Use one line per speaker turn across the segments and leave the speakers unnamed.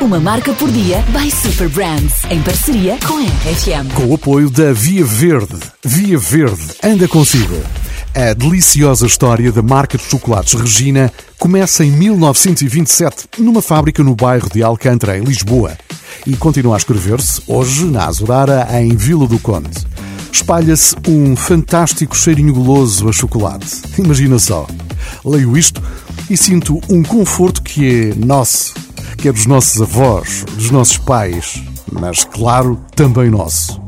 Uma marca por dia by Super Brands, em parceria com a RFM.
Com o apoio da Via Verde. Via Verde, anda consigo. A deliciosa história da marca de chocolates Regina começa em 1927 numa fábrica no bairro de Alcântara, em Lisboa. E continua a escrever-se hoje na Azurara, em Vila do Conde. Espalha-se um fantástico cheirinho goloso a chocolate. Imagina só. Leio isto e sinto um conforto que é nosso, que é dos nossos avós, dos nossos pais, mas claro, também nosso.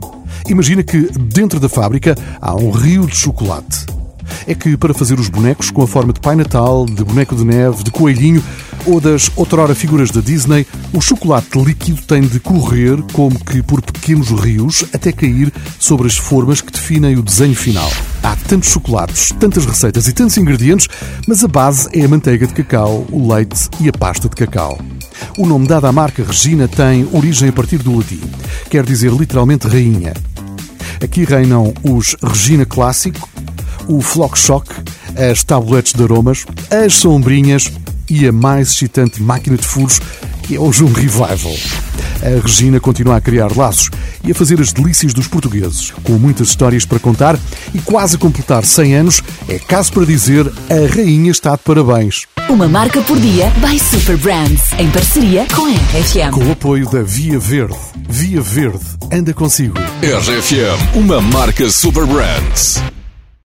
Imagina que dentro da fábrica há um rio de chocolate. É que para fazer os bonecos com a forma de Pai Natal, de boneco de neve, de coelhinho ou das outrora figuras da Disney, o chocolate líquido tem de correr como que por pequenos rios até cair sobre as formas que definem o desenho final. Há tantos chocolates, tantas receitas e tantos ingredientes, mas a base é a manteiga de cacau, o leite e a pasta de cacau. O nome dado à marca Regina tem origem a partir do latim. Quer dizer literalmente rainha. Aqui reinam os Regina Clássico, o Flock Shock, as tabletes de aromas, as sombrinhas e a mais excitante máquina de furos, que é hoje um revival. A Regina continua a criar laços e a fazer as delícias dos portugueses, com muitas histórias para contar e quase a completar 100 anos, é caso para dizer a rainha está de parabéns.
Uma marca por dia by Super Brands, em parceria com a RFM.
Com o apoio da Via Verde. Via Verde, anda consigo.
RFM, uma marca Super Brands.